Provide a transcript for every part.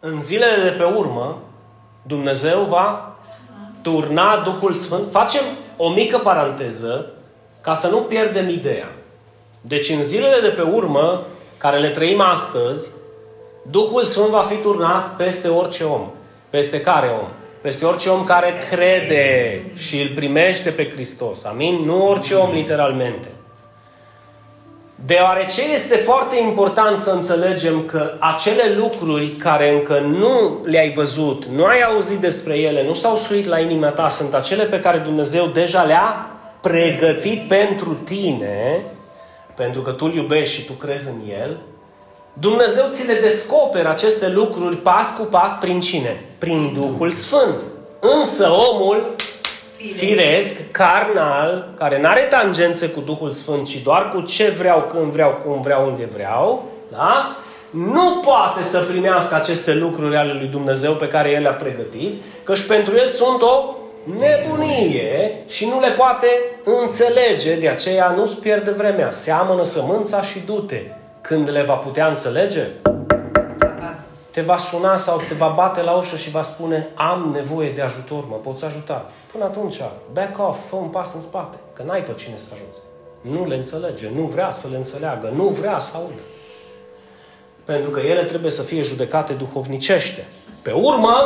în zilele de pe urmă, Dumnezeu va turna Duhul Sfânt. Facem o mică paranteză ca să nu pierdem ideea. Deci în zilele de pe urmă, care le trăim astăzi, Duhul Sfânt va fi turnat peste orice om. Peste care om? Peste orice om care crede și îl primește pe Hristos. Amin? Nu orice om literalmente. Deoarece este foarte important să înțelegem că acele lucruri care încă nu le-ai văzut, nu ai auzit despre ele, nu s-au suit la inima ta, sunt acele pe care Dumnezeu deja le-a pregătit pentru tine, pentru că tu îl iubești și tu crezi în El, Dumnezeu ți le descoperă aceste lucruri pas cu pas prin cine? Prin Duhul Sfânt. Însă omul firesc, carnal, care nu are tangențe cu Duhul Sfânt, ci doar cu ce vreau, când vreau, cum vreau, unde vreau, da? nu poate să primească aceste lucruri ale lui Dumnezeu pe care El le-a pregătit, căci pentru El sunt o nebunie și nu le poate înțelege, de aceea nu-ți pierde vremea. Seamănă sămânța și du-te. Când le va putea înțelege, te va suna sau te va bate la ușă și va spune am nevoie de ajutor, mă poți ajuta. Până atunci, back off, fă un pas în spate, că n-ai pe cine să ajuți. Nu le înțelege, nu vrea să le înțeleagă, nu vrea să audă. Pentru că ele trebuie să fie judecate duhovnicește. Pe urmă,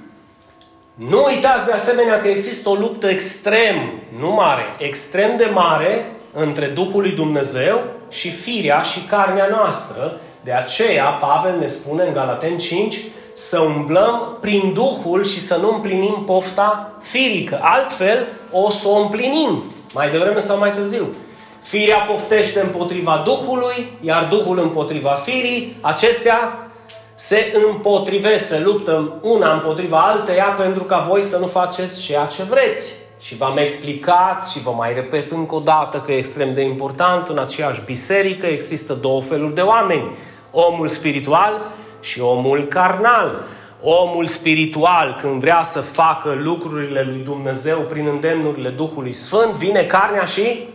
nu uitați de asemenea că există o luptă extrem, nu mare, extrem de mare între Duhul lui Dumnezeu și firea și carnea noastră. De aceea, Pavel ne spune în Galaten 5 să umblăm prin Duhul și să nu împlinim pofta firică. Altfel, o să o împlinim, mai devreme sau mai târziu. Firea poftește împotriva Duhului, iar Duhul împotriva firii. Acestea se împotrivesc, se luptă una împotriva alteia pentru ca voi să nu faceți ceea ce vreți. Și v-am explicat și vă mai repet încă o dată că e extrem de important, în aceeași biserică există două feluri de oameni. Omul spiritual și omul carnal. Omul spiritual, când vrea să facă lucrurile lui Dumnezeu prin îndemnurile Duhului Sfânt, vine carnea și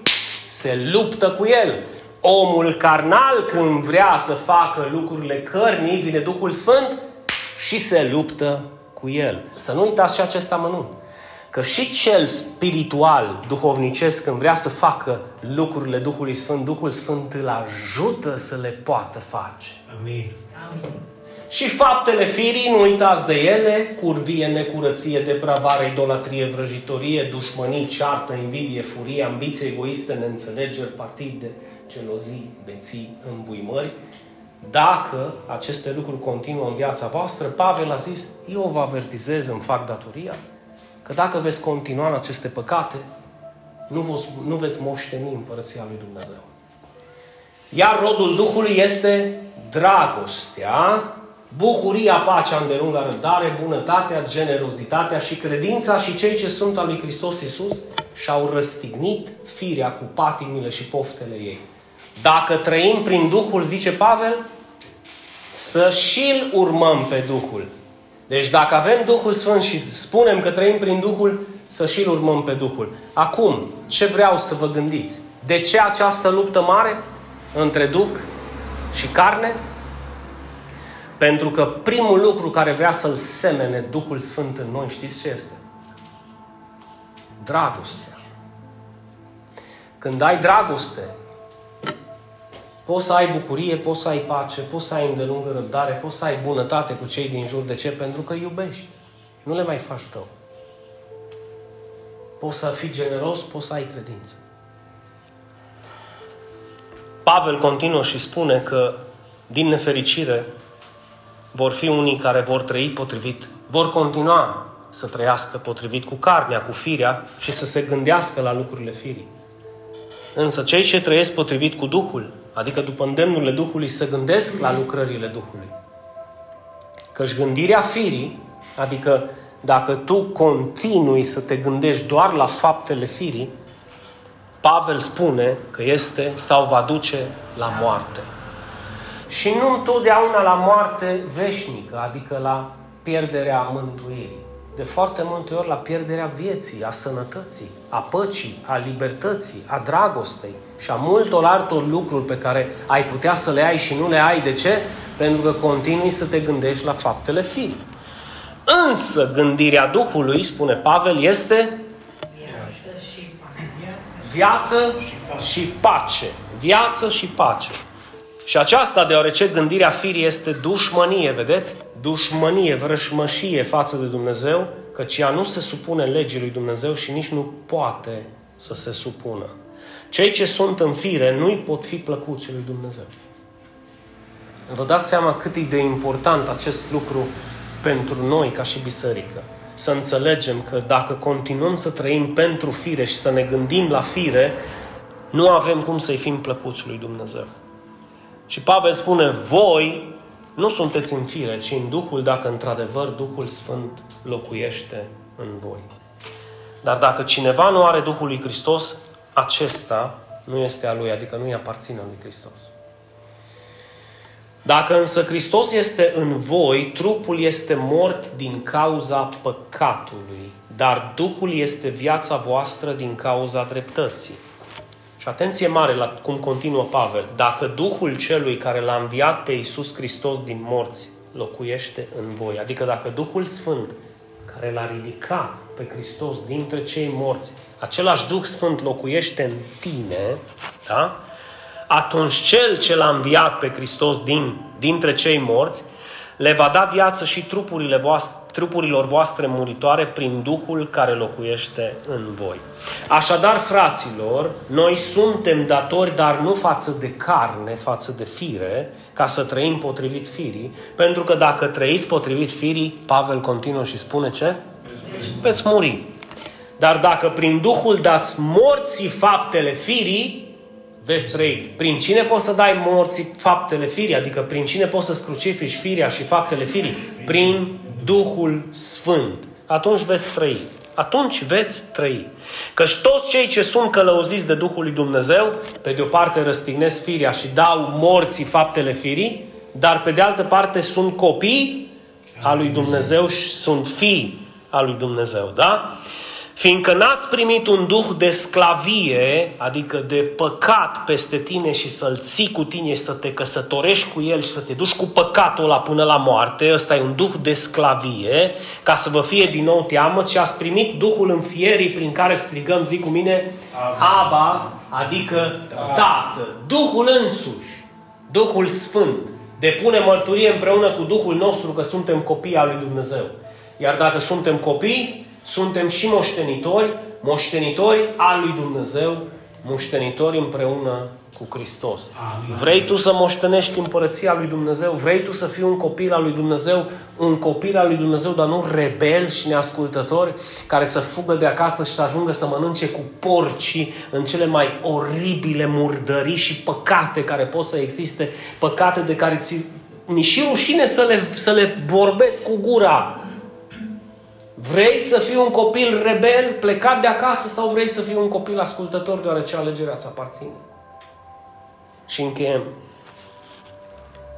se luptă cu el. Omul carnal, când vrea să facă lucrurile cărnii, vine Duhul Sfânt și se luptă cu el. Să nu uitați și acest amănunt că și cel spiritual, duhovnicesc, când vrea să facă lucrurile Duhului Sfânt, Duhul Sfânt îl ajută să le poată face. Amin. Amin. Și faptele firii, nu uitați de ele, curvie, necurăție, depravare, idolatrie, vrăjitorie, dușmănii, ceartă, invidie, furie, ambiție egoiste, neînțelegeri, partide, gelozii, beții, îmbuimări. Dacă aceste lucruri continuă în viața voastră, Pavel a zis, eu vă avertizez, îmi fac datoria, că dacă veți continua în aceste păcate, nu, vă, nu veți moșteni împărăția lui Dumnezeu. Iar rodul Duhului este dragostea, bucuria, pacea, îndelunga răbdare, bunătatea, generozitatea și credința și cei ce sunt al lui Hristos Iisus și-au răstignit firea cu patimile și poftele ei. Dacă trăim prin Duhul, zice Pavel, să și-l urmăm pe Duhul. Deci dacă avem Duhul Sfânt și spunem că trăim prin Duhul, să și-L urmăm pe Duhul. Acum, ce vreau să vă gândiți? De ce această luptă mare între Duh și carne? Pentru că primul lucru care vrea să-L semene Duhul Sfânt în noi, știți ce este? Dragostea. Când ai dragoste, Poți să ai bucurie, poți să ai pace, poți să ai îndelungă răbdare, poți să ai bunătate cu cei din jur. De ce? Pentru că iubești. Nu le mai faci rău. Poți să fii generos, poți să ai credință. Pavel continuă și spune că, din nefericire, vor fi unii care vor trăi potrivit, vor continua să trăiască potrivit cu carnea, cu firea și să se gândească la lucrurile firii. Însă cei ce trăiesc potrivit cu Duhul, adică după îndemnurile Duhului, să gândesc la lucrările Duhului. Căci gândirea firii, adică dacă tu continui să te gândești doar la faptele firii, Pavel spune că este sau va duce la moarte. Și nu întotdeauna la moarte veșnică, adică la pierderea mântuirii de foarte multe ori la pierderea vieții, a sănătății, a păcii, a libertății, a dragostei și a multor altor lucruri pe care ai putea să le ai și nu le ai. De ce? Pentru că continui să te gândești la faptele firii. Însă gândirea Duhului, spune Pavel, este viață și pace. Viață și pace. Și aceasta deoarece gândirea firii este dușmănie, vedeți? Dușmănie, vrășmășie față de Dumnezeu, căci ea nu se supune legii lui Dumnezeu și nici nu poate să se supună. Cei ce sunt în fire nu-i pot fi plăcuți lui Dumnezeu. Vă dați seama cât e de important acest lucru pentru noi ca și biserică. Să înțelegem că dacă continuăm să trăim pentru fire și să ne gândim la fire, nu avem cum să-i fim plăcuți lui Dumnezeu. Și Pavel spune, voi nu sunteți în fire, ci în Duhul, dacă într-adevăr Duhul Sfânt locuiește în voi. Dar dacă cineva nu are Duhul lui Hristos, acesta nu este a lui, adică nu-i aparține lui Hristos. Dacă însă Hristos este în voi, trupul este mort din cauza păcatului, dar Duhul este viața voastră din cauza dreptății. Și atenție mare la cum continuă Pavel. Dacă Duhul celui care l-a înviat pe Iisus Hristos din morți locuiește în voi, adică dacă Duhul Sfânt care l-a ridicat pe Hristos dintre cei morți, același Duh Sfânt locuiește în tine, da? atunci cel ce l-a înviat pe Hristos din, dintre cei morți le va da viață și trupurile voastre, trupurilor voastre muritoare prin Duhul care locuiește în voi. Așadar, fraților, noi suntem datori, dar nu față de carne, față de fire, ca să trăim potrivit firii, pentru că dacă trăiți potrivit firii, Pavel continuă și spune ce? Veți muri. Dar dacă prin Duhul dați morții faptele firii, veți trăi. Prin cine poți să dai morții faptele firii? Adică prin cine poți să crucifici firia și faptele firii? Prin Duhul Sfânt. Atunci veți trăi. Atunci veți trăi. Căci toți cei ce sunt călăuziți de Duhul lui Dumnezeu, pe de o parte răstignesc firia și dau morții faptele firii, dar pe de altă parte sunt copii al lui Dumnezeu și sunt fii al lui Dumnezeu. Da? Fiindcă n-ați primit un duh de sclavie, adică de păcat peste tine și să-l ții cu tine și să te căsătorești cu el și să te duci cu păcatul ăla până la moarte, ăsta e un duh de sclavie, ca să vă fie din nou teamă, ci ați primit duhul înfierii prin care strigăm, zic cu mine, Aba, adică Tată, Duhul însuși, Duhul Sfânt, depune mărturie împreună cu Duhul nostru că suntem copii al lui Dumnezeu. Iar dacă suntem copii, suntem și moștenitori, moștenitori al lui Dumnezeu, moștenitori împreună cu Hristos. Amin. Vrei tu să moștenești împărăția lui Dumnezeu? Vrei tu să fii un copil al lui Dumnezeu? Un copil al lui Dumnezeu, dar nu rebel și neascultători, care să fugă de acasă și să ajungă să mănânce cu porcii în cele mai oribile murdării și păcate care pot să existe, păcate de care ți mi și rușine să le, să le vorbesc cu gura. Vrei să fii un copil rebel, plecat de acasă, sau vrei să fii un copil ascultător, deoarece alegerea să aparține? Și încheiem.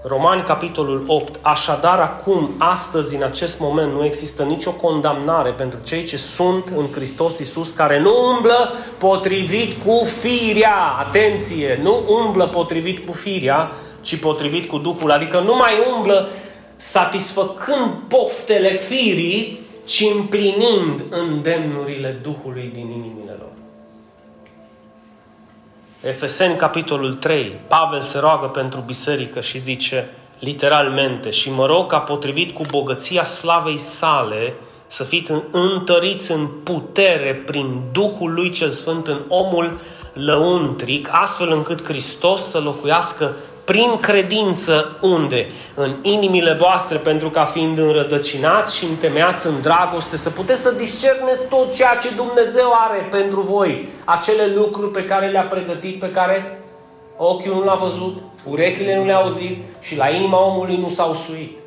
Romani, capitolul 8. Așadar, acum, astăzi, în acest moment, nu există nicio condamnare pentru cei ce sunt în Hristos Iisus, care nu umblă potrivit cu firia. Atenție! Nu umblă potrivit cu firia, ci potrivit cu Duhul. Adică nu mai umblă satisfăcând poftele firii, ci împlinind îndemnurile Duhului din inimile lor. Efeseni, capitolul 3, Pavel se roagă pentru biserică și zice literalmente și mă rog ca potrivit cu bogăția slavei sale să fiți întăriți în putere prin Duhul lui cel Sfânt în omul lăuntric, astfel încât Hristos să locuiască prin credință unde? În inimile voastre, pentru ca fiind înrădăcinați și întemeiați în dragoste, să puteți să discerneți tot ceea ce Dumnezeu are pentru voi. Acele lucruri pe care le-a pregătit, pe care ochiul nu l-a văzut, urechile nu le-au auzit și la inima omului nu s-au suit.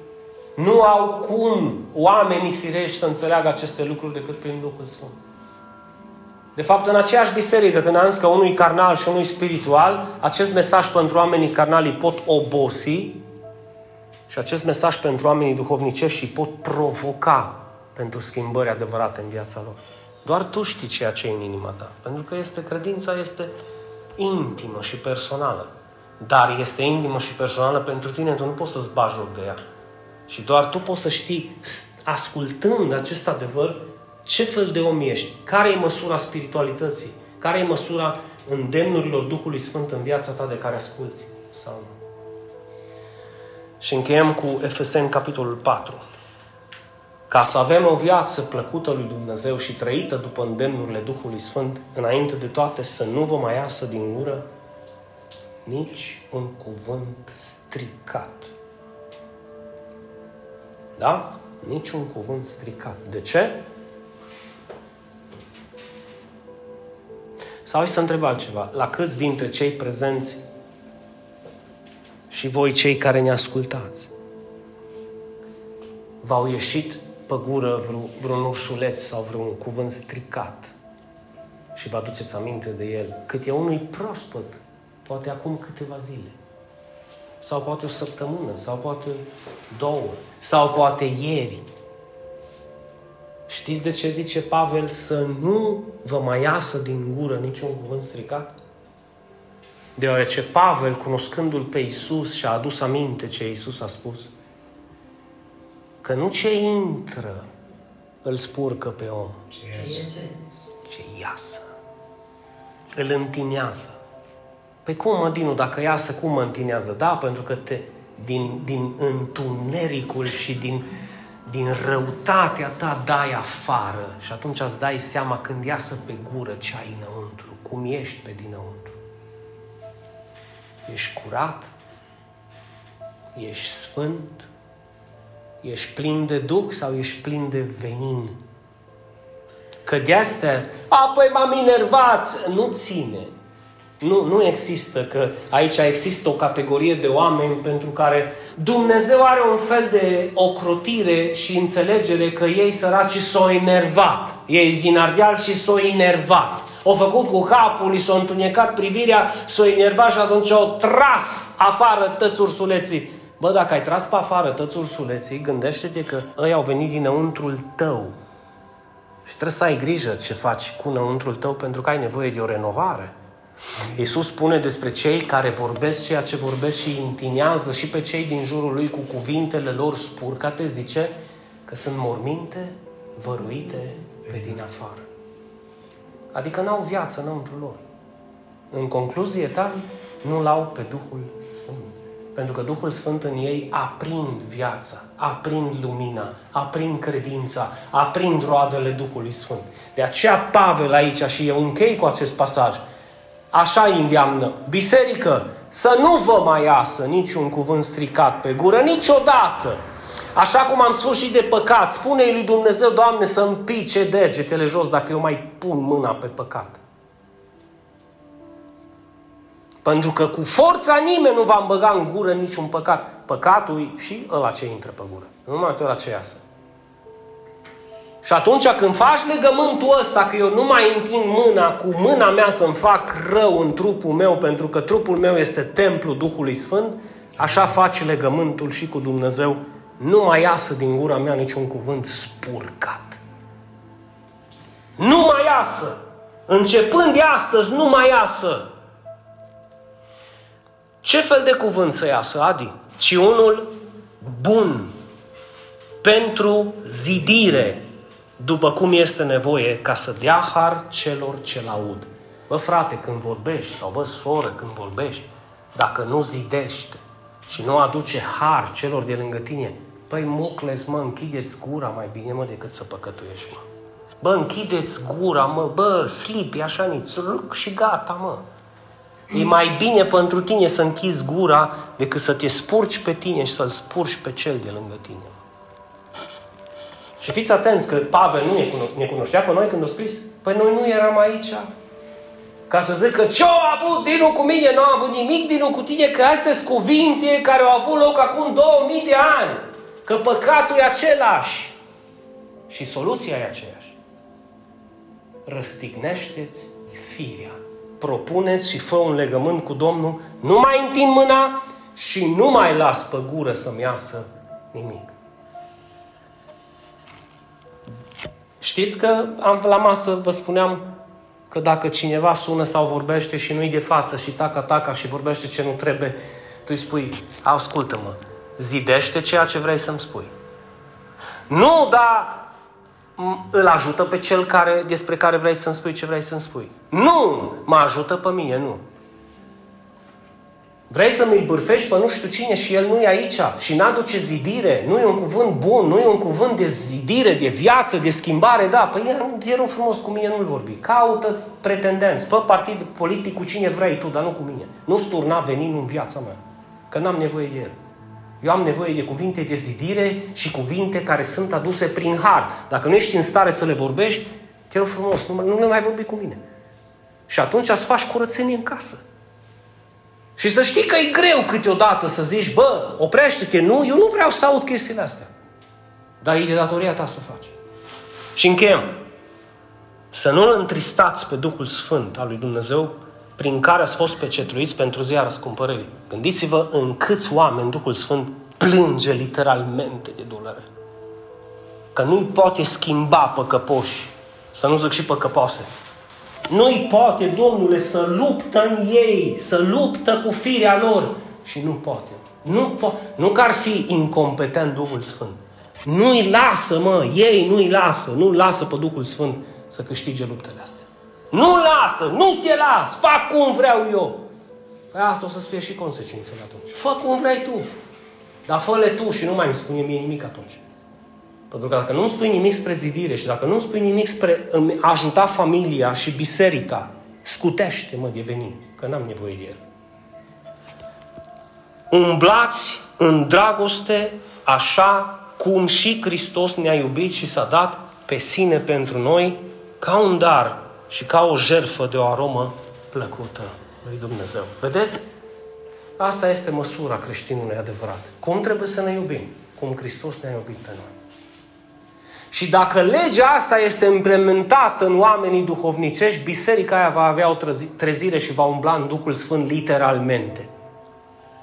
Nu au cum oamenii firești să înțeleagă aceste lucruri decât prin Duhul Sfânt. De fapt, în aceeași biserică, când am zis că unul e carnal și unul e spiritual, acest mesaj pentru oamenii carnali pot obosi și acest mesaj pentru oamenii duhovnicești îi pot provoca pentru schimbări adevărate în viața lor. Doar tu știi ceea ce e în inima ta. Pentru că este credința este intimă și personală. dar este intimă și personală pentru tine, tu nu poți să-ți bagi joc de ea. Și doar tu poți să știi, ascultând acest adevăr, ce fel de om ești, care e măsura spiritualității, care e măsura îndemnurilor Duhului Sfânt în viața ta de care asculți sau nu. Și încheiem cu Efeseni, capitolul 4. Ca să avem o viață plăcută lui Dumnezeu și trăită după îndemnurile Duhului Sfânt, înainte de toate să nu vă mai iasă din gură nici un cuvânt stricat. Da? Nici un cuvânt stricat. De ce? Sau să întreb altceva. La câți dintre cei prezenți și voi cei care ne ascultați v-au ieșit pe gură vreun ursuleț sau vreun cuvânt stricat și vă aduceți aminte de el, cât e unui proaspăt, poate acum câteva zile, sau poate o săptămână, sau poate două, sau poate ieri. Știți de ce zice Pavel să nu vă mai iasă din gură niciun cuvânt stricat? Deoarece Pavel, cunoscându-l pe Isus, și-a adus aminte ce Isus a spus. Că nu ce intră îl spurcă pe om, ce iasă. Îl întinează. Păi cum mă, Dinu, dacă iasă, cum mă întinează? Da, pentru că te, din, din întunericul și din, din răutatea ta dai afară și atunci îți dai seama când iasă pe gură ce ai înăuntru, cum ești pe dinăuntru. Ești curat? Ești sfânt? Ești plin de duh sau ești plin de venin? Că de astea, apoi m-am enervat, nu ține. Nu, nu există, că aici există o categorie de oameni pentru care Dumnezeu are un fel de ocrotire și înțelegere că ei săraci s-au enervat. Ei zinardial și s-au enervat. Au făcut cu capul, li s-a întunecat privirea, s-au enervat și atunci au tras afară tăți ursuleții. Bă, dacă ai tras pe afară tăți ursuleții, gândește-te că ei au venit dinăuntrul tău. Și trebuie să ai grijă ce faci cu înăuntrul tău pentru că ai nevoie de o renovare. Iisus spune despre cei care vorbesc ceea ce vorbesc și întinează și pe cei din jurul lui cu cuvintele lor spurcate, zice că sunt morminte văruite pe din afară. Adică n-au viață înăuntru lor. În concluzie, tari, nu l-au pe Duhul Sfânt. Pentru că Duhul Sfânt în ei aprind viața, aprind lumina, aprind credința, aprind roadele Duhului Sfânt. De aceea Pavel aici, și eu închei cu acest pasaj, așa îi îndeamnă, biserică, să nu vă mai iasă niciun cuvânt stricat pe gură, niciodată. Așa cum am spus și de păcat, spune lui Dumnezeu, Doamne, să îmi pice degetele jos dacă eu mai pun mâna pe păcat. Pentru că cu forța nimeni nu va îmbăga în gură niciun păcat. Păcatul și ăla ce intră pe gură. Nu numai ăla ce iasă. Și atunci când faci legământul ăsta, că eu nu mai întind mâna cu mâna mea să-mi fac rău în trupul meu, pentru că trupul meu este templul Duhului Sfânt, așa faci legământul și cu Dumnezeu. Nu mai iasă din gura mea niciun cuvânt spurcat. Nu mai iasă! Începând de astăzi, nu mai iasă! Ce fel de cuvânt să iasă, Adi? Ci unul bun, pentru zidire, după cum este nevoie, ca să dea har celor ce-l aud. Bă, frate, când vorbești, sau bă, soră, când vorbești, dacă nu zidește și nu aduce har celor de lângă tine, păi mucles, mă, închideți gura mai bine, mă, decât să păcătuiești, mă. Bă, închideți gura, mă, bă, slipi așa niți, și gata, mă. E mai bine pentru tine să închizi gura decât să te spurci pe tine și să-l spurci pe cel de lângă tine. Și fiți atenți că Pavel nu ne cunoștea pe noi când a scris. Păi noi nu eram aici. Ca să zic că ce-a avut Dinu cu mine, nu a avut nimic Dinu cu tine, că astea sunt cuvinte care au avut loc acum 2000 de ani. Că păcatul e același. Și soluția e aceeași. Răstignește-ți firea. Propuneți și fă un legământ cu Domnul. Nu mai întind mâna și nu mai las pe gură să-mi iasă nimic. Știți că am la masă, vă spuneam, Că dacă cineva sună sau vorbește și nu-i de față și taca-taca și vorbește ce nu trebuie, tu îi spui, ascultă-mă, zidește ceea ce vrei să-mi spui. Nu, dar îl ajută pe cel care, despre care vrei să-mi spui ce vrei să-mi spui. Nu! Mă ajută pe mine, nu. Vrei să mi-l bârfești pe nu știu cine și el nu e aici și n-aduce zidire, nu e un cuvânt bun, nu e un cuvânt de zidire, de viață, de schimbare, da, păi e rog frumos, cu mine nu-l vorbi. Caută pretendenți, fă partid politic cu cine vrei tu, dar nu cu mine. Nu sturna veninul în viața mea, că n-am nevoie de el. Eu am nevoie de cuvinte de zidire și cuvinte care sunt aduse prin har. Dacă nu ești în stare să le vorbești, te rog frumos, nu, nu le mai vorbi cu mine. Și atunci să faci curățenie în casă. Și să știi că e greu câteodată să zici, bă, oprește-te, nu, eu nu vreau să aud chestiile astea. Dar e de datoria ta să o faci. Și încheiem. Să nu-L întristați pe Duhul Sfânt al lui Dumnezeu prin care ați fost pecetluiți pentru ziua răscumpărării. Gândiți-vă în câți oameni Duhul Sfânt plânge literalmente de durere. Că nu-i poate schimba pe căpoși, să nu zic și pe căpoase. Nu-i poate, Domnule, să luptă în ei, să luptă cu firea lor. Și nu poate. Nu, po- nu că ar fi incompetent Duhul Sfânt. Nu-i lasă, mă, ei nu-i lasă, nu lasă pe Duhul Sfânt să câștige luptele astea. Nu lasă, nu te las, fac cum vreau eu. Păi asta o să fie și consecințele atunci. Fă cum vrei tu. Dar fă-le tu și nu mai îmi spune mie nimic atunci. Pentru că dacă nu îmi spui nimic spre zidire și dacă nu îmi spui nimic spre îmi ajuta familia și biserica, scutește-mă de venin, că n-am nevoie de el. Umblați în dragoste așa cum și Hristos ne-a iubit și s-a dat pe sine pentru noi ca un dar și ca o jertfă de o aromă plăcută lui Dumnezeu. Vedeți? Asta este măsura creștinului adevărat. Cum trebuie să ne iubim? Cum Hristos ne-a iubit pe noi. Și dacă legea asta este implementată în oamenii duhovnicești, biserica aia va avea o trezire și va umbla în Duhul Sfânt literalmente.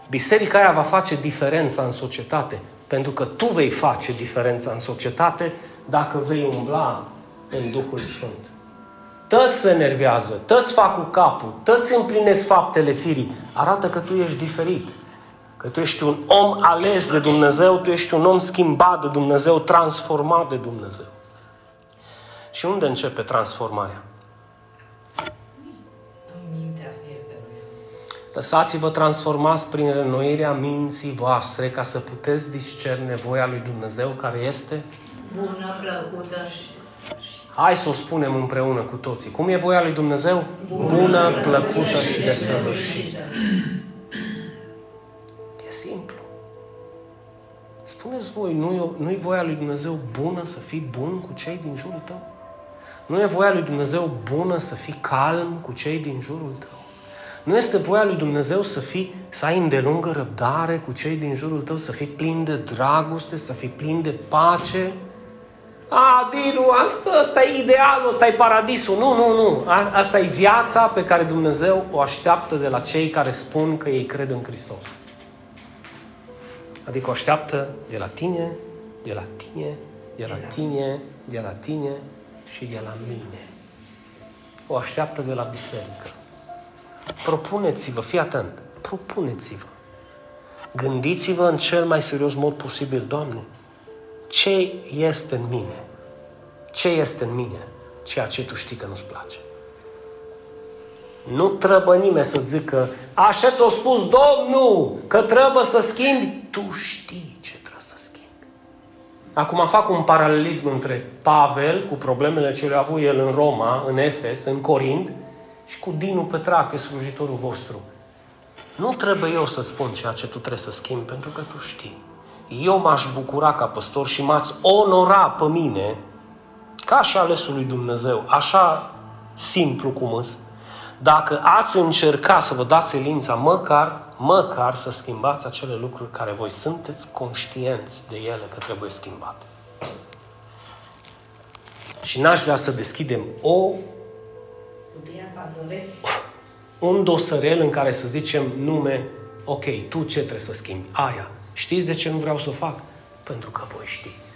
Biserica aia va face diferența în societate, pentru că tu vei face diferența în societate dacă vei umbla în Duhul Sfânt. Tăți se nervează, tăți fac cu capul, tăți împlinesc faptele firii. Arată că tu ești diferit. Că tu ești un om ales de Dumnezeu, tu ești un om schimbat de Dumnezeu, transformat de Dumnezeu. Și unde începe transformarea? Lăsați-vă transformați prin renoirea minții voastre ca să puteți discerne voia lui Dumnezeu care este bună, plăcută și Hai să o spunem împreună cu toții. Cum e voia lui Dumnezeu? Bună, Bună plăcută și desăvârșită. Spuneți voi, nu e, nu e voia lui Dumnezeu bună să fii bun cu cei din jurul tău? Nu e voia lui Dumnezeu bună să fii calm cu cei din jurul tău? Nu este voia lui Dumnezeu să fii, să ai îndelungă răbdare cu cei din jurul tău, să fii plin de dragoste, să fii plin de pace? A, Dinu, asta, asta e idealul, asta e paradisul. Nu, nu, nu. A, asta e viața pe care Dumnezeu o așteaptă de la cei care spun că ei cred în Hristos. Adică o așteaptă de la tine, de la tine, de la tine, de la tine și de la mine. O așteaptă de la biserică. Propuneți-vă, fii atent, propuneți-vă. Gândiți-vă în cel mai serios mod posibil, Doamne, ce este în mine? Ce este în mine? Ceea ce tu știi că nu-ți place. Nu trebuie nimeni să zică, așa ți-a spus Domnul, că trebuie să schimbi. Tu știi ce trebuie să schimbi. Acum fac un paralelism între Pavel, cu problemele ce le-a avut el în Roma, în Efes, în Corint, și cu Dinu Petrache, slujitorul vostru. Nu trebuie eu să-ți spun ceea ce tu trebuie să schimbi, pentru că tu știi eu m-aș bucura ca păstor și m-ați onora pe mine, ca și alesul lui Dumnezeu, așa simplu cum îs, dacă ați încerca să vă dați silința, măcar, măcar să schimbați acele lucruri care voi sunteți conștienți de ele că trebuie schimbate. Și n-aș vrea să deschidem o un dosărel în care să zicem nume, ok, tu ce trebuie să schimbi? Aia. Știți de ce nu vreau să o fac? Pentru că voi știți.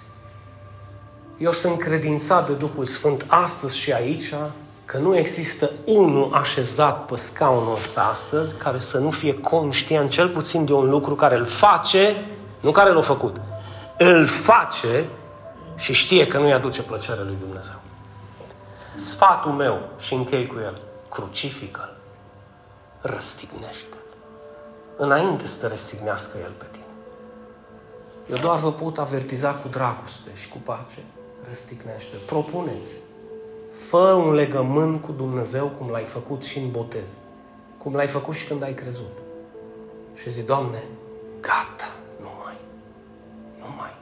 Eu sunt credințat de Duhul Sfânt astăzi și aici că nu există unul așezat pe scaunul ăsta astăzi care să nu fie conștient cel puțin de un lucru care îl face, nu care l-a făcut, îl face și știe că nu-i aduce plăcere lui Dumnezeu. Sfatul meu, și închei cu el, crucifică-l, răstignește-l, înainte să te răstignească el pe tine. Eu doar vă pot avertiza cu dragoste și cu pace, răstignește Propuneți Fă un legământ cu Dumnezeu cum l-ai făcut și în botez. Cum l-ai făcut și când ai crezut. Și zi, Doamne, gata, nu mai. Nu mai.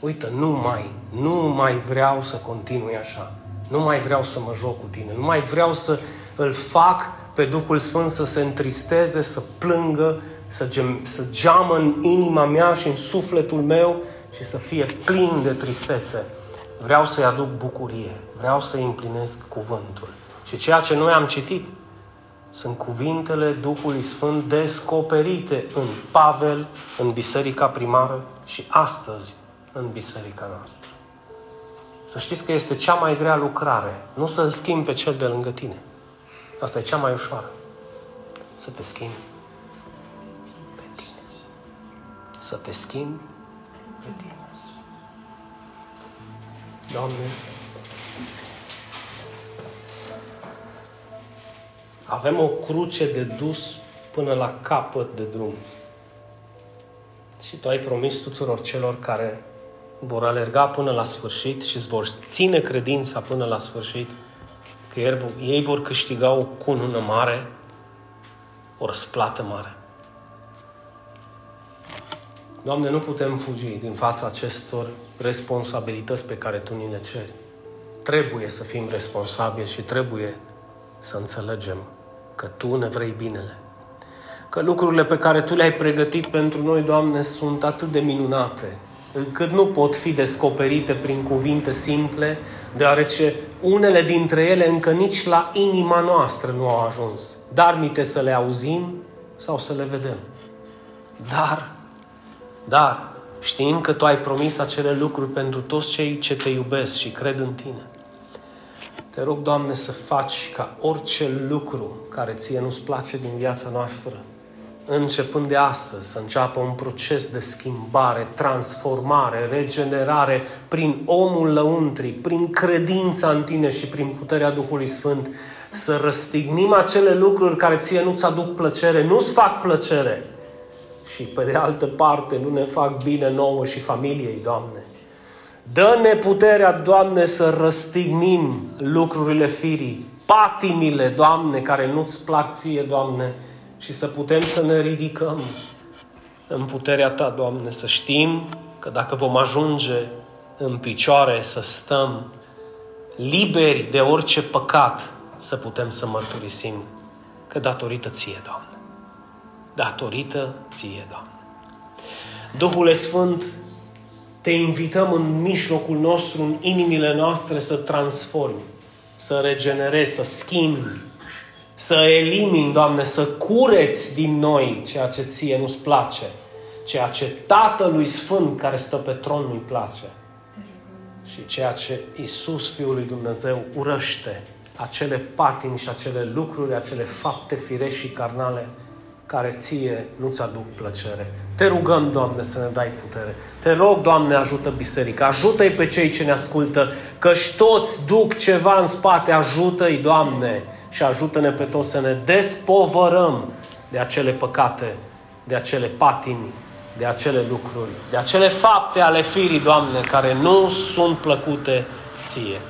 Uită, nu mai, nu mai vreau să continui așa. Nu mai vreau să mă joc cu tine. Nu mai vreau să îl fac pe Duhul Sfânt să se întristeze, să plângă, să, gem, să geamă în inima mea și în sufletul meu și să fie plin de tristețe. Vreau să-i aduc bucurie. Vreau să-i împlinesc cuvântul. Și ceea ce noi am citit sunt cuvintele Duhului Sfânt descoperite în Pavel, în biserica primară și astăzi în biserica noastră. Să știți că este cea mai grea lucrare. Nu să-l schimbi pe cel de lângă tine. Asta e cea mai ușoară. Să te schimbi pe tine. Să te schimbi pe tine. Doamne, avem o cruce de dus până la capăt de drum. Și Tu ai promis tuturor celor care vor alerga până la sfârșit și îți vor ține credința până la sfârșit, că ei vor câștiga o cunună mare, o răsplată mare. Doamne, nu putem fugi din fața acestor responsabilități pe care Tu ni le ceri. Trebuie să fim responsabili și trebuie să înțelegem că Tu ne vrei binele. Că lucrurile pe care Tu le-ai pregătit pentru noi, Doamne, sunt atât de minunate, încât nu pot fi descoperite prin cuvinte simple, deoarece unele dintre ele încă nici la inima noastră nu au ajuns. Dar mite să le auzim sau să le vedem. Dar, dar, știind că Tu ai promis acele lucruri pentru toți cei ce Te iubesc și cred în Tine, te rog, Doamne, să faci ca orice lucru care ție nu-ți place din viața noastră, începând de astăzi, să înceapă un proces de schimbare, transformare, regenerare prin omul lăuntric, prin credința în tine și prin puterea Duhului Sfânt, să răstignim acele lucruri care ție nu-ți aduc plăcere, nu-ți fac plăcere și pe de altă parte nu ne fac bine nouă și familiei, Doamne. Dă-ne puterea, Doamne, să răstignim lucrurile firii, patimile, Doamne, care nu-ți plac ție, Doamne, și să putem să ne ridicăm în puterea Ta, Doamne, să știm că dacă vom ajunge în picioare să stăm liberi de orice păcat, să putem să mărturisim că datorită Ție, Doamne. Datorită Ție, Doamne. Duhul Sfânt te invităm în mijlocul nostru, în inimile noastre să transformi, să regenerezi, să schimbi, să elimini, Doamne, să cureți din noi ceea ce ție nu-ți place, ceea ce Tatălui Sfânt care stă pe tron nu-i place și ceea ce Isus, Fiul lui Dumnezeu, urăște, acele patini și acele lucruri, acele fapte firești și carnale care ție nu-ți aduc plăcere. Te rugăm, Doamne, să ne dai putere. Te rog, Doamne, ajută biserica. Ajută-i pe cei ce ne ascultă, căci toți duc ceva în spate. Ajută-i, Doamne, și ajută-ne pe toți să ne despovărăm de acele păcate, de acele patimi, de acele lucruri, de acele fapte ale firii, Doamne, care nu sunt plăcute ție.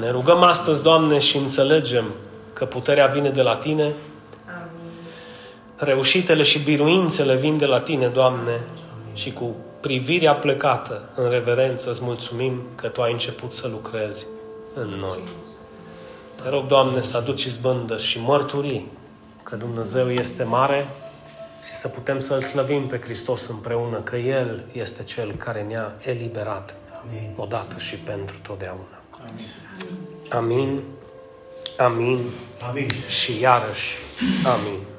Ne rugăm astăzi, Doamne, și înțelegem că puterea vine de la Tine, Reușitele și biruințele vin de la Tine, Doamne, și cu privirea plecată în reverență îți mulțumim că Tu ai început să lucrezi în noi. Te rog, Doamne, să aduci izbândă și mărturii că Dumnezeu este mare și să putem să-L slăvim pe Hristos împreună, că El este Cel care ne-a eliberat Amin. odată și pentru totdeauna. Amin. Amin. Amin. Amin. Și iarăși. Amin.